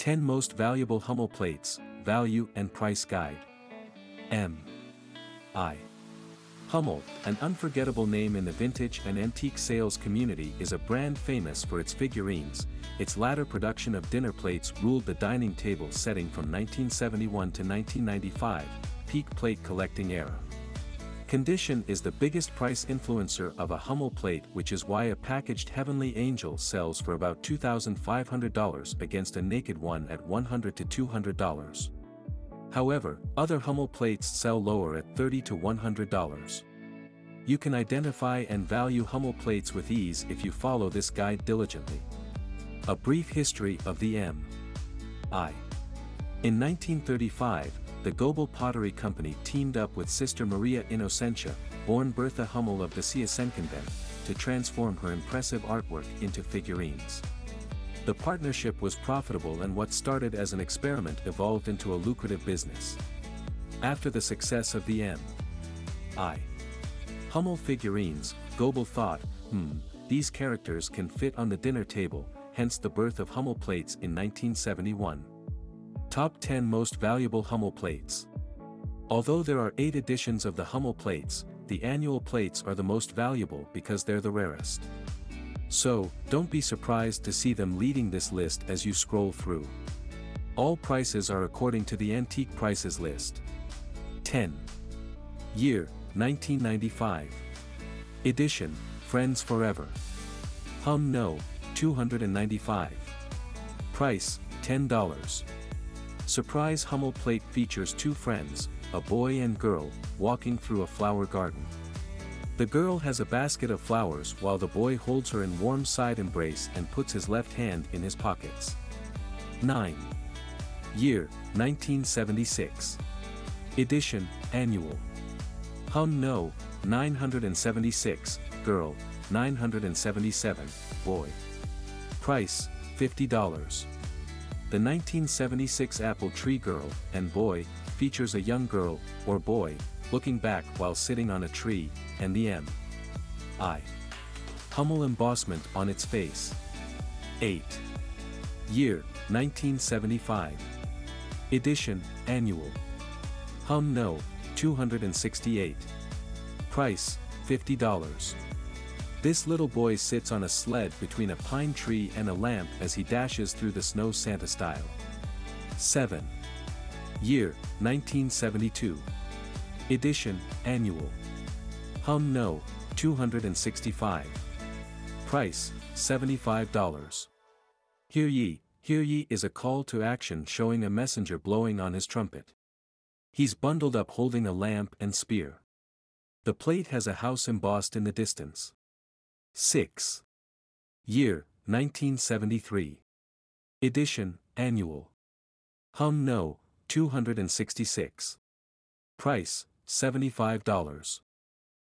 10 Most Valuable Hummel Plates, Value and Price Guide. M. I. Hummel, an unforgettable name in the vintage and antique sales community is a brand famous for its figurines, its latter production of dinner plates ruled the dining table setting from 1971 to 1995, peak plate collecting era. Condition is the biggest price influencer of a Hummel plate which is why a packaged Heavenly Angel sells for about $2,500 against a naked one at $100 to $200. However, other Hummel plates sell lower at $30 to $100. You can identify and value Hummel plates with ease if you follow this guide diligently. A brief history of the M. I. In 1935, the Goebel Pottery Company teamed up with Sister Maria Innocentia, born Bertha Hummel of the Siessen convent, to transform her impressive artwork into figurines. The partnership was profitable and what started as an experiment evolved into a lucrative business. After the success of the M. I. Hummel figurines, Goebel thought, hmm, these characters can fit on the dinner table, hence the birth of Hummel plates in 1971. Top 10 Most Valuable Hummel Plates Although there are 8 editions of the Hummel plates, the annual plates are the most valuable because they're the rarest. So, don't be surprised to see them leading this list as you scroll through. All prices are according to the antique prices list. 10. Year, 1995. Edition, Friends Forever. Hum No, 295. Price, $10. Surprise Hummel plate features two friends, a boy and girl, walking through a flower garden. The girl has a basket of flowers while the boy holds her in warm side embrace and puts his left hand in his pockets. 9. Year, 1976. Edition, Annual. Hum No, 976, Girl, 977, Boy. Price, $50. The 1976 Apple Tree Girl and Boy features a young girl, or boy, looking back while sitting on a tree, and the M. I. Hummel embossment on its face. 8. Year, 1975. Edition, Annual. Hum No, 268. Price, $50. This little boy sits on a sled between a pine tree and a lamp as he dashes through the snow Santa style. 7. Year, 1972. Edition, Annual. Hum No, 265. Price, $75. Hear ye, hear ye is a call to action showing a messenger blowing on his trumpet. He's bundled up holding a lamp and spear. The plate has a house embossed in the distance. 6. Year, 1973. Edition, Annual. Hum No, 266. Price, $75.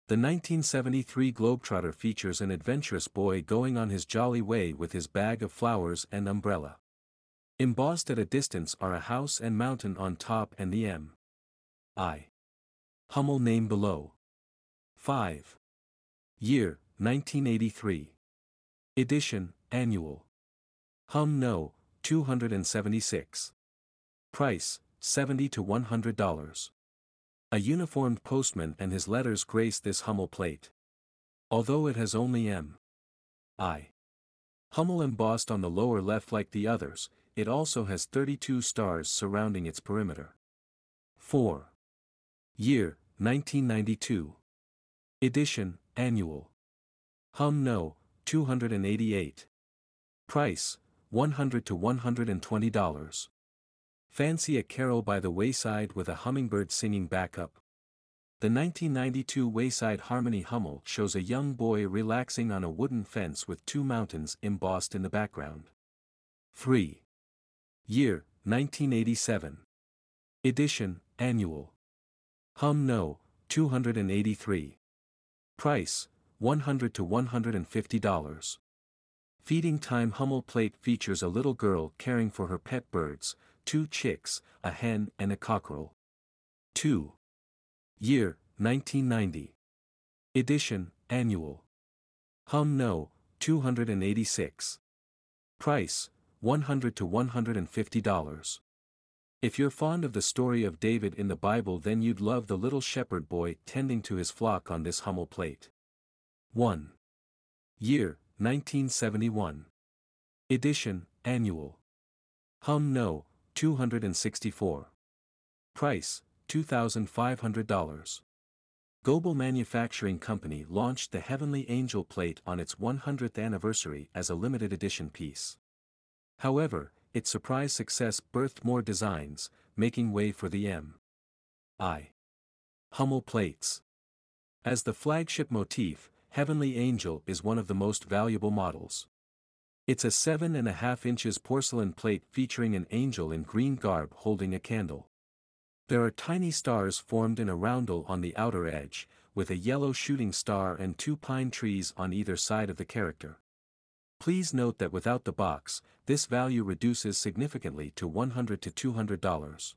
The 1973 Globetrotter features an adventurous boy going on his jolly way with his bag of flowers and umbrella. Embossed at a distance are a house and mountain on top and the M. I. Hummel name below. 5. Year, 1983. Edition, Annual. Hum No, 276. Price, 70 to $100. A uniformed postman and his letters grace this Hummel plate. Although it has only M. I. Hummel embossed on the lower left like the others, it also has 32 stars surrounding its perimeter. 4. Year, 1992. Edition, Annual. Hum No, 288. Price, 100 to $120. Fancy a carol by the wayside with a hummingbird singing backup. The 1992 Wayside Harmony Hummel shows a young boy relaxing on a wooden fence with two mountains embossed in the background. 3. Year, 1987. Edition, Annual. Hum No, 283. Price, 100 to $150. Feeding Time Hummel plate features a little girl caring for her pet birds, two chicks, a hen and a cockerel. 2. Year, 1990. Edition, Annual. Hum No, 286. Price, 100 to $150. If you're fond of the story of David in the Bible then you'd love the little shepherd boy tending to his flock on this Hummel plate. 1. Year, 1971. Edition, Annual. Hum No, 264. Price, $2,500. Goebel Manufacturing Company launched the Heavenly Angel plate on its 100th anniversary as a limited edition piece. However, its surprise success birthed more designs, making way for the M. I. Hummel plates. As the flagship motif, Heavenly Angel is one of the most valuable models. It's a 7.5 inches porcelain plate featuring an angel in green garb holding a candle. There are tiny stars formed in a roundel on the outer edge, with a yellow shooting star and two pine trees on either side of the character. Please note that without the box, this value reduces significantly to 100 to $200.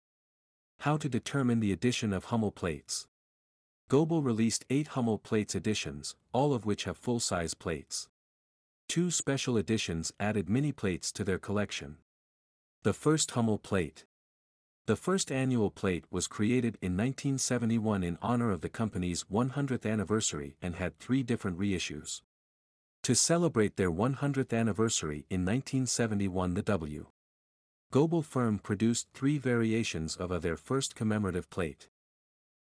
How to determine the addition of Hummel plates. Goebel released 8 Hummel plates editions, all of which have full-size plates. Two special editions added mini plates to their collection. The first Hummel plate. The first annual plate was created in 1971 in honor of the company's 100th anniversary and had three different reissues. To celebrate their 100th anniversary in 1971 the W. Goebel firm produced three variations of a their first commemorative plate.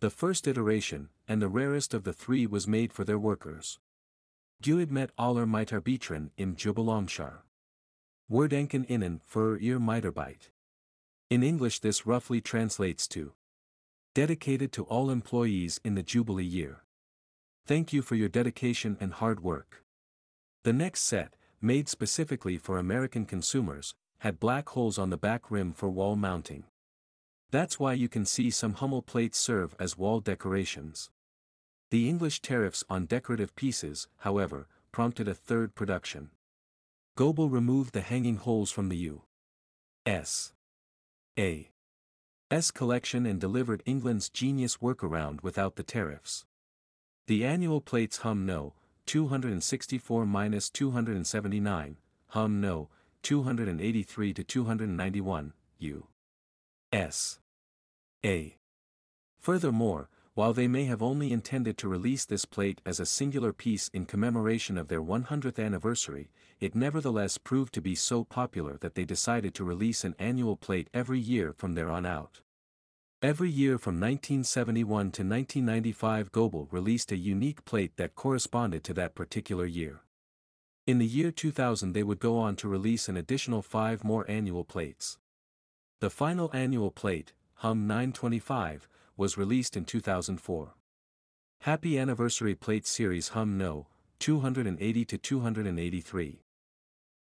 The first iteration, and the rarest of the three was made for their workers. Guid met aller Mitarbitren im Jubiläumsjahr. Woordenken innen für ihr Mitarbeit. In English this roughly translates to Dedicated to all employees in the Jubilee year. Thank you for your dedication and hard work. The next set, made specifically for American consumers, had black holes on the back rim for wall mounting. That's why you can see some Hummel plates serve as wall decorations. The English tariffs on decorative pieces, however, prompted a third production. Goebel removed the hanging holes from the U. S. A. S collection and delivered England's genius workaround without the tariffs. The annual plates hum no, 264-279, hum no, 283 to 291, U. S. A. Furthermore, while they may have only intended to release this plate as a singular piece in commemoration of their 100th anniversary, it nevertheless proved to be so popular that they decided to release an annual plate every year from there on out. Every year from 1971 to 1995 Goebel released a unique plate that corresponded to that particular year. In the year 2000 they would go on to release an additional five more annual plates. The final annual plate, HUM 925, was released in 2004. Happy Anniversary Plate Series Hum No, 280 to 283.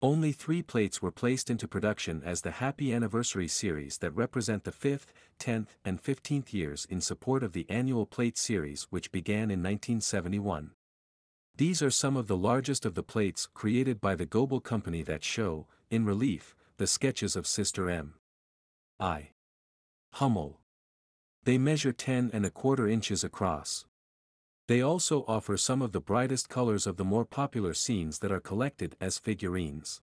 Only three plates were placed into production as the Happy Anniversary series that represent the 5th, 10th, and 15th years in support of the annual plate series which began in 1971. These are some of the largest of the plates created by the Goebel Company that show, in relief, the sketches of Sister M. I. Hummel. They measure 10 and a quarter inches across. They also offer some of the brightest colors of the more popular scenes that are collected as figurines.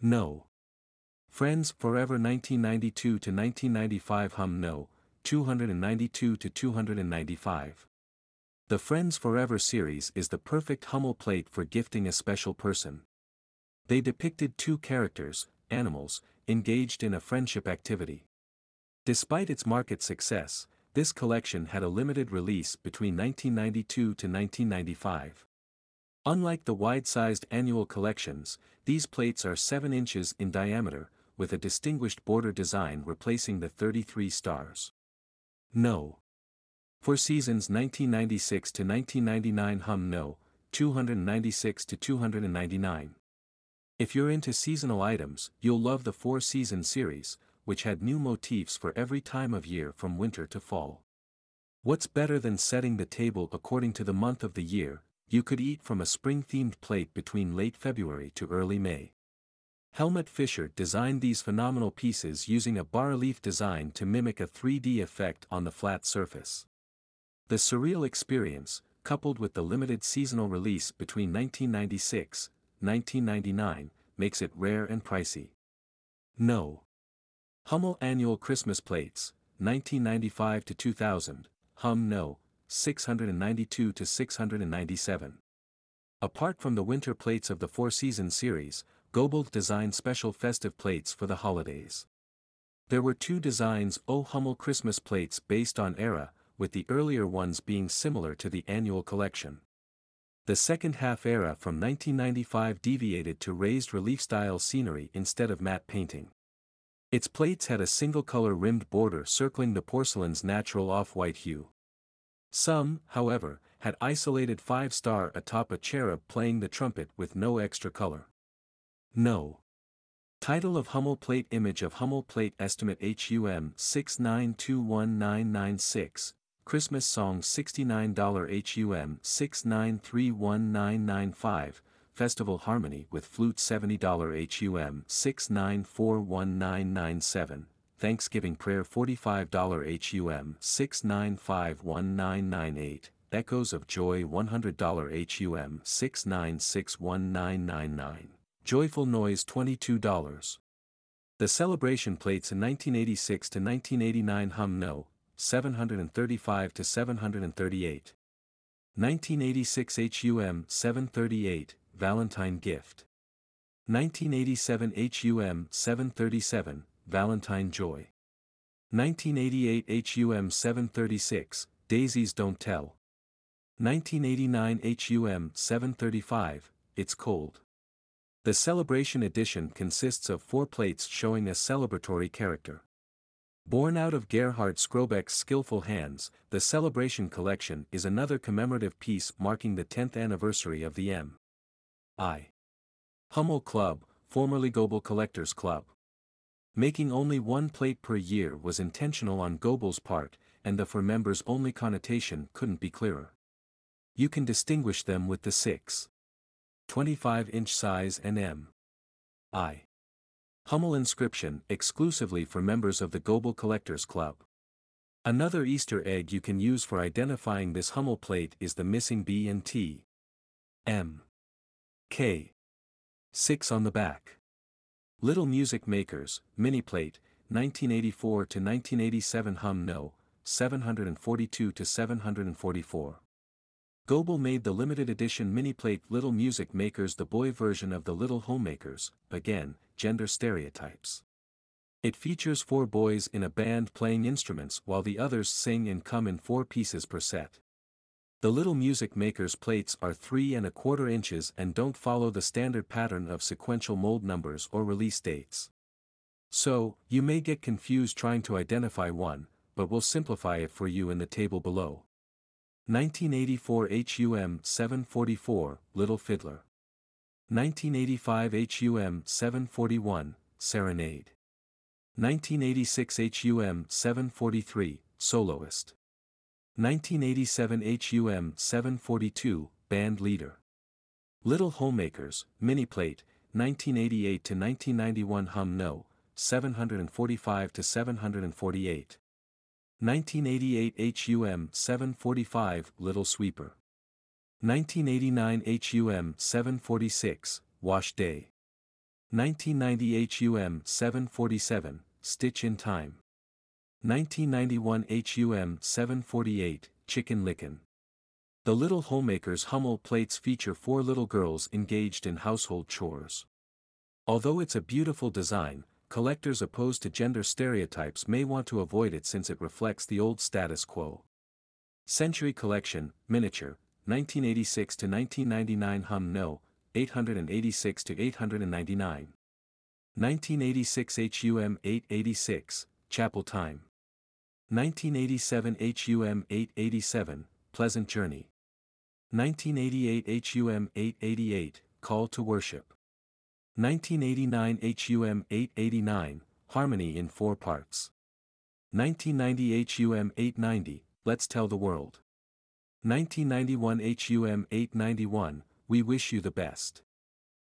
No. Friends Forever 1992 to 1995 Hum No, 292 to 295. The Friends Forever series is the perfect Hummel plate for gifting a special person. They depicted two characters, animals, engaged in a friendship activity. Despite its market success, this collection had a limited release between 1992 to 1995. Unlike the wide-sized annual collections, these plates are 7 inches in diameter, with a distinguished border design replacing the 33 stars. No. For seasons 1996 to 1999 Hum No, 296 to 299. If you're into seasonal items, you'll love the Four Season series, which had new motifs for every time of year from winter to fall. What's better than setting the table according to the month of the year, you could eat from a spring-themed plate between late February to early May. Helmut Fischer designed these phenomenal pieces using a bas-relief design to mimic a 3D effect on the flat surface. The surreal experience, coupled with the limited seasonal release between 1996, 1999, makes it rare and pricey. No. Hummel Annual Christmas Plates, 1995 to 2000, Hum No, 692 to 697. Apart from the winter plates of the Four Seasons series, Goebel designed special festive plates for the holidays. There were two designs O Hummel Christmas plates based on Era, with the earlier ones being similar to the annual collection. The second half era from 1995 deviated to raised relief style scenery instead of matte painting. Its plates had a single color rimmed border circling the porcelain's natural off-white hue. Some, however, had isolated five-star atop a cherub playing the trumpet with no extra color. No. Title of Hummel plate Image of Hummel plate Estimate HUM 6921996 Christmas Song $69 HUM 6931995, Festival Harmony with Flute $70 HUM 69441997, Thanksgiving Prayer $45 HUM 6951998, Echoes of Joy $100 HUM 6961999, Joyful Noise $22. The celebration plates in 1986 to 1989 Hum No, 735 to 738. 1986 HUM 738, Valentine Gift. 1987 HUM 737, Valentine Joy. 1988 HUM 736, Daisies Don't Tell. 1989 HUM 735, It's Cold. The Celebration Edition consists of four plates showing a celebratory character. Born out of Gerhard Skrobek's skillful hands, the Celebration Collection is another commemorative piece marking the 10th anniversary of the M. I. Hummel Club, formerly Goebel Collectors Club. Making only one plate per year was intentional on Goebel's part, and the for members only connotation couldn't be clearer. You can distinguish them with the 6. 25 inch size and M. I. Hummel inscription exclusively for members of the Goebel Collectors Club. Another Easter egg you can use for identifying this Hummel plate is the missing B and T. M. K. 6 on the back. Little Music Makers, Mini Plate, 1984 to 1987 Hum No, 742 to 744. Goebel made the limited edition mini-plate Little Music Makers the boy version of the Little Homemakers, again, gender stereotypes. It features four boys in a band playing instruments while the others sing and come in four pieces per set. The Little Music Makers plates are 3 and a quarter inches and don't follow the standard pattern of sequential mold numbers or release dates. So, you may get confused trying to identify one, but we'll simplify it for you in the table below. 1984 HUM 744, Little Fiddler. 1985 HUM 741, Serenade. 1986 HUM 743, Soloist. 1987 HUM 742, Band Leader. Little Homemakers, Mini Plate, 1988 to 1991 Hum No, 745 to 748. 1988 HUM 745 Little Sweeper. 1989 HUM 746 Wash Day. 1990 HUM 747 Stitch in Time. 1991 HUM 748 Chicken Licken. The Little Homemakers Hummel plates feature four little girls engaged in household chores. Although it's a beautiful design, collectors opposed to gender stereotypes may want to avoid it since it reflects the old status quo. Century Collection, Miniature, 1986 to 1999 Hum No, 886 to 899. 1986 HUM 886, Chapel Time. 1987 HUM 887, Pleasant Journey. 1988 HUM 888, Call to Worship. 1989 HUM 889, Harmony in 4 parts. 1990 HUM 890, Let's Tell the World. 1991 HUM 891, We Wish You the Best.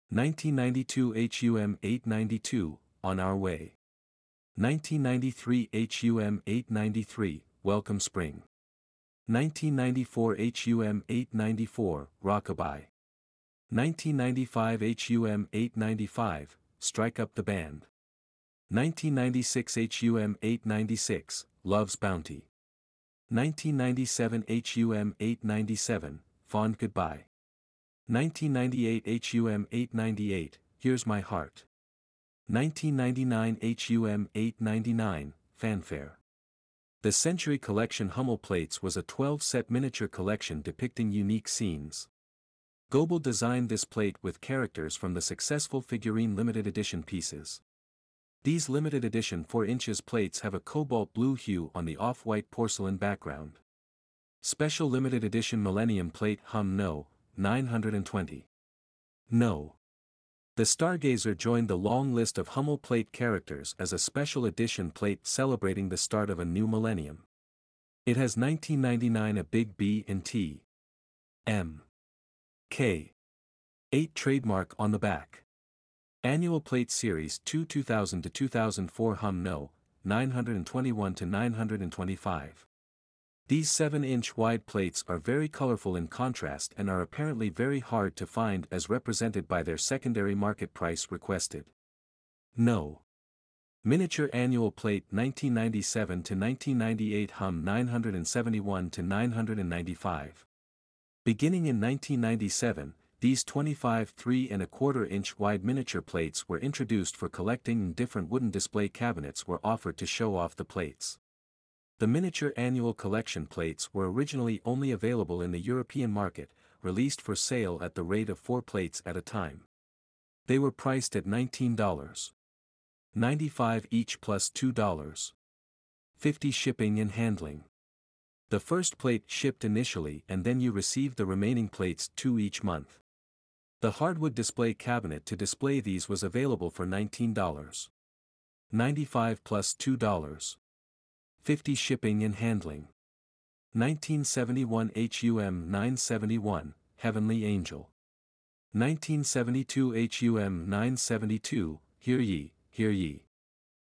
1992 HUM 892, On Our Way. 1993 HUM 893, Welcome Spring. 1994 HUM 894, Rockabye. 1995 HUM 895, Strike Up the Band. 1996 HUM 896, Love's Bounty. 1997 HUM 897, Fond Goodbye. 1998 HUM 898, Here's My Heart. 1999 HUM 899, Fanfare. The Century Collection Hummel Plates was a 12-set miniature collection depicting unique scenes. Goebel designed this plate with characters from the successful figurine limited edition pieces. These limited edition 4 inches plates have a cobalt blue hue on the off-white porcelain background. Special limited edition Millennium Plate Hum No, 920. No. The Stargazer joined the long list of Hummel plate characters as a special edition plate celebrating the start of a new millennium. It has 1999 a big B and T. M. K. 8 trademark on the back. Annual Plate Series 2 2000 to 2004 Hum No, 921 to 925. These 7-inch wide plates are very colorful in contrast and are apparently very hard to find as represented by their secondary market price requested. No. Miniature Annual Plate 1997 to 1998 Hum 971 to 995. Beginning in 1997, these 25 3 and a quarter inch wide miniature plates were introduced for collecting and different wooden display cabinets were offered to show off the plates. The miniature annual collection plates were originally only available in the European market, released for sale at the rate of 4 plates at a time. They were priced at $19. 95 each plus $2. 50 shipping and handling. The first plate shipped initially and then you received the remaining plates two each month. The hardwood display cabinet to display these was available for $19. 95 plus $2. 50 shipping and handling. 1971 HUM 971, Heavenly Angel. 1972 HUM 972, Hear Ye, Hear Ye.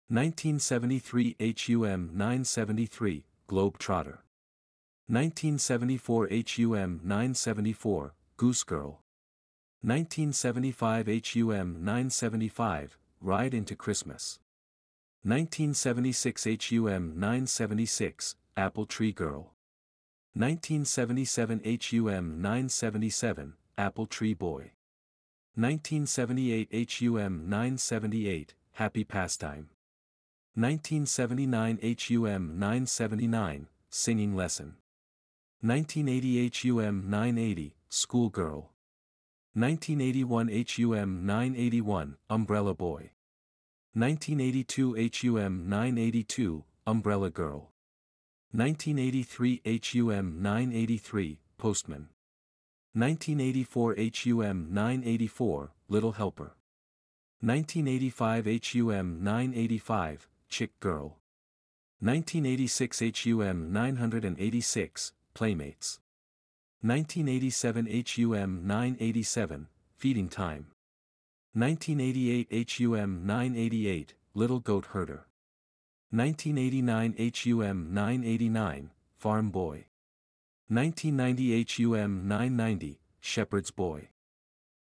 1973 HUM 973, Globe Trotter. 1974 HUM 974, Goose Girl. 1975 HUM 975, Ride into Christmas. 1976 HUM 976, Apple Tree Girl. 1977 HUM 977, Apple Tree Boy. 1978 HUM 978, Happy Pastime. 1979 HUM 979, Singing Lesson. 1980 HUM 980, Schoolgirl. 1981 HUM 981, Umbrella Boy. 1982 HUM 982, Umbrella Girl. 1983 HUM 983, Postman. 1984 HUM 984, Little Helper. 1985 HUM 985, Chick Girl. 1986 HUM 986, Playmates. 1987 HUM 987, Feeding Time. 1988 HUM 988, Little Goat Herder. 1989 HUM 989, Farm Boy. 1990 HUM 990, Shepherd's Boy.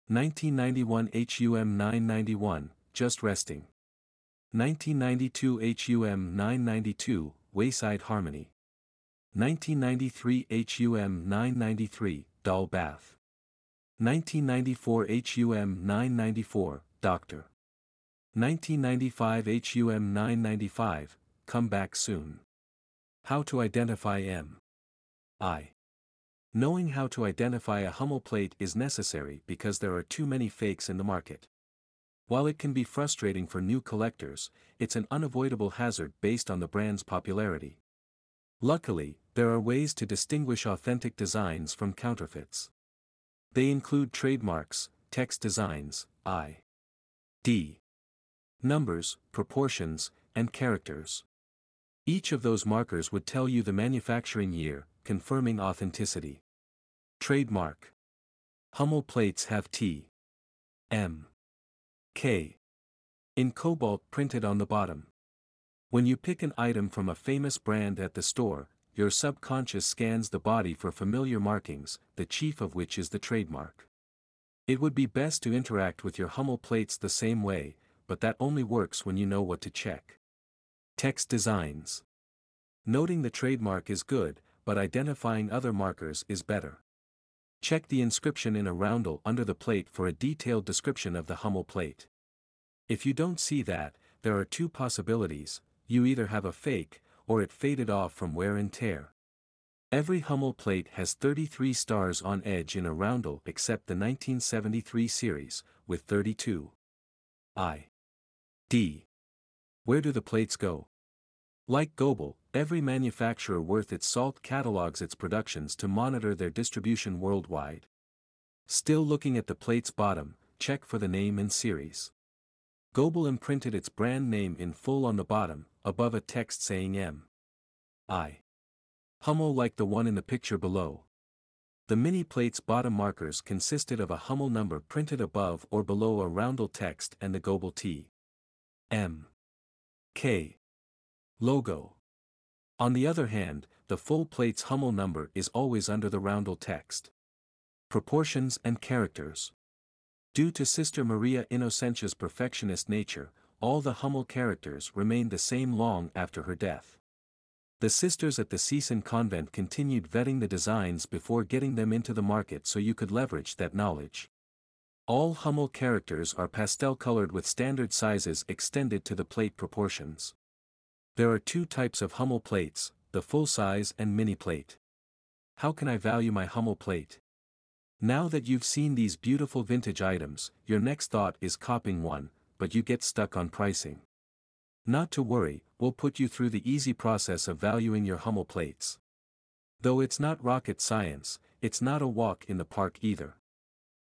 1991 HUM 991, Just Resting. 1992 HUM 992, Wayside Harmony. 1993 HUM 993, Doll Bath. 1994 HUM 994, Doctor. 1995 HUM 995, Come Back Soon. How to identify M. I. Knowing how to identify a Hummel plate is necessary because there are too many fakes in the market. While it can be frustrating for new collectors, it's an unavoidable hazard based on the brand's popularity. Luckily, there are ways to distinguish authentic designs from counterfeits. They include trademarks, text designs, I. D. Numbers, proportions, and characters. Each of those markers would tell you the manufacturing year, confirming authenticity. Trademark. Hummel plates have T. M. K. In cobalt printed on the bottom. When you pick an item from a famous brand at the store, your subconscious scans the body for familiar markings, the chief of which is the trademark. It would be best to interact with your Hummel plates the same way, but that only works when you know what to check. Text designs. Noting the trademark is good, but identifying other markers is better. Check the inscription in a roundel under the plate for a detailed description of the Hummel plate. If you don't see that, there are two possibilities, you either have a fake, or it faded off from wear and tear. Every Hummel plate has 33 stars on edge in a roundel except the 1973 series, with 32. I. D. Where do the plates go? Like Goebel, every manufacturer worth its salt catalogs its productions to monitor their distribution worldwide. Still looking at the plate's bottom, check for the name and series. Goebel imprinted its brand name in full on the bottom, above a text saying M. I. Hummel like the one in the picture below. The mini plate's bottom markers consisted of a Hummel number printed above or below a roundel text and the Goebel T. M. K. Logo. On the other hand, the full plate's Hummel number is always under the roundel text. Proportions and characters. Due to Sister Maria Innocentia's perfectionist nature, all the Hummel characters remained the same long after her death. The sisters at the Siessen convent continued vetting the designs before getting them into the market so you could leverage that knowledge. All Hummel characters are pastel-colored with standard sizes extended to the plate proportions. There are two types of Hummel plates, the full-size and mini plate. How can I value my Hummel plate? Now that you've seen these beautiful vintage items, your next thought is copying one, but you get stuck on pricing. Not to worry, we'll put you through the easy process of valuing your Hummel plates. Though it's not rocket science, it's not a walk in the park either.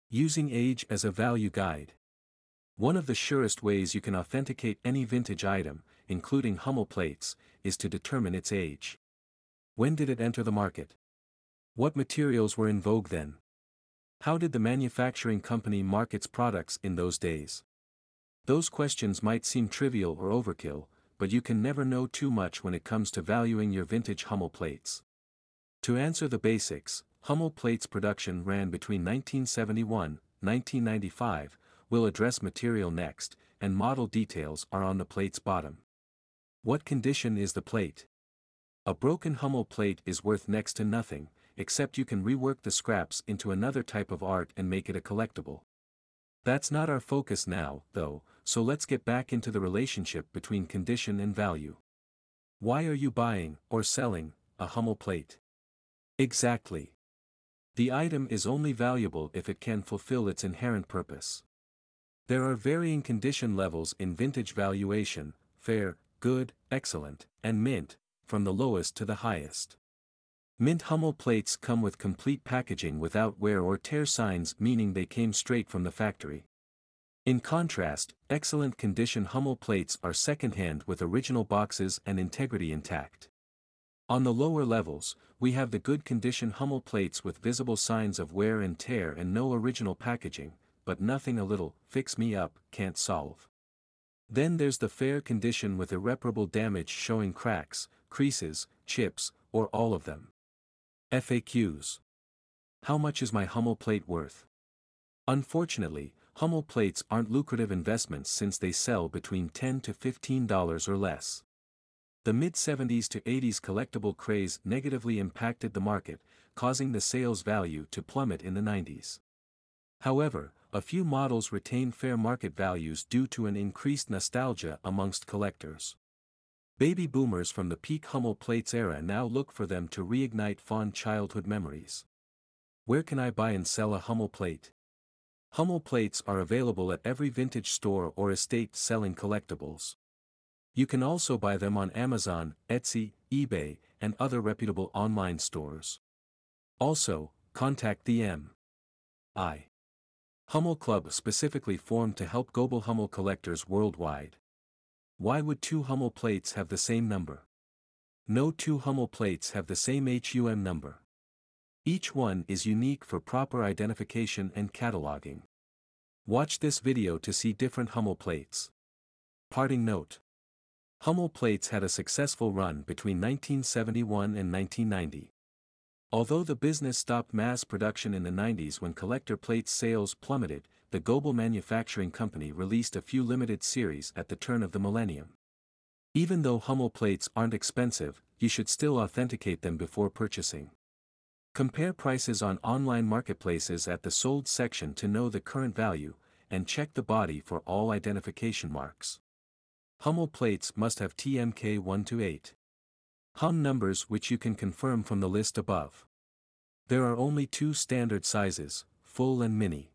Using age as a value guide. One of the surest ways you can authenticate any vintage item, including Hummel plates, is to determine its age. When did it enter the market? What materials were in vogue then? How did the manufacturing company mark its products in those days? Those questions might seem trivial or overkill, but you can never know too much when it comes to valuing your vintage Hummel plates. To answer the basics, Hummel plates production ran between 1971, 1995, we'll address material next, and model details are on the plate's bottom. What condition is the plate? A broken Hummel plate is worth next to nothing, except you can rework the scraps into another type of art and make it a collectible. That's not our focus now, though, so let's get back into the relationship between condition and value. Why are you buying, or selling, a Hummel plate? Exactly. The item is only valuable if it can fulfill its inherent purpose. There are varying condition levels in vintage valuation, fair, good, excellent, and mint, from the lowest to the highest. Mint Hummel plates come with complete packaging without wear or tear signs meaning they came straight from the factory. In contrast, excellent condition Hummel plates are second-hand with original boxes and integrity intact. On the lower levels, we have the good condition Hummel plates with visible signs of wear and tear and no original packaging, but nothing a little, fix me up, can't solve. Then there's the fair condition with irreparable damage showing cracks, creases, chips, or all of them. FAQs. How much is my Hummel plate worth? Unfortunately, Hummel plates aren't lucrative investments since they sell between 10 to $15 or less. The mid-70s to 80s collectible craze negatively impacted the market, causing the sales value to plummet in the 90s. However, a few models retain fair market values due to an increased nostalgia amongst collectors. Baby boomers from the peak Hummel plates era now look for them to reignite fond childhood memories. Where can I buy and sell a Hummel plate? Hummel plates are available at every vintage store or estate selling collectibles. You can also buy them on Amazon, Etsy, eBay, and other reputable online stores. Also, contact the M. I. Hummel Club specifically formed to help Goebel Hummel collectors worldwide. Why would two Hummel plates have the same number? No two Hummel plates have the same HUM number. Each one is unique for proper identification and cataloging. Watch this video to see different Hummel plates. Parting note. Hummel plates had a successful run between 1971 and 1990. Although the business stopped mass production in the 90s when collector plates sales plummeted, the Goebel Manufacturing Company released a few limited series at the turn of the millennium. Even though Hummel plates aren't expensive, you should still authenticate them before purchasing. Compare prices on online marketplaces at the sold section to know the current value, and check the body for all identification marks. Hummel plates must have TMK 128. Hum numbers which you can confirm from the list above. There are only two standard sizes, full and mini.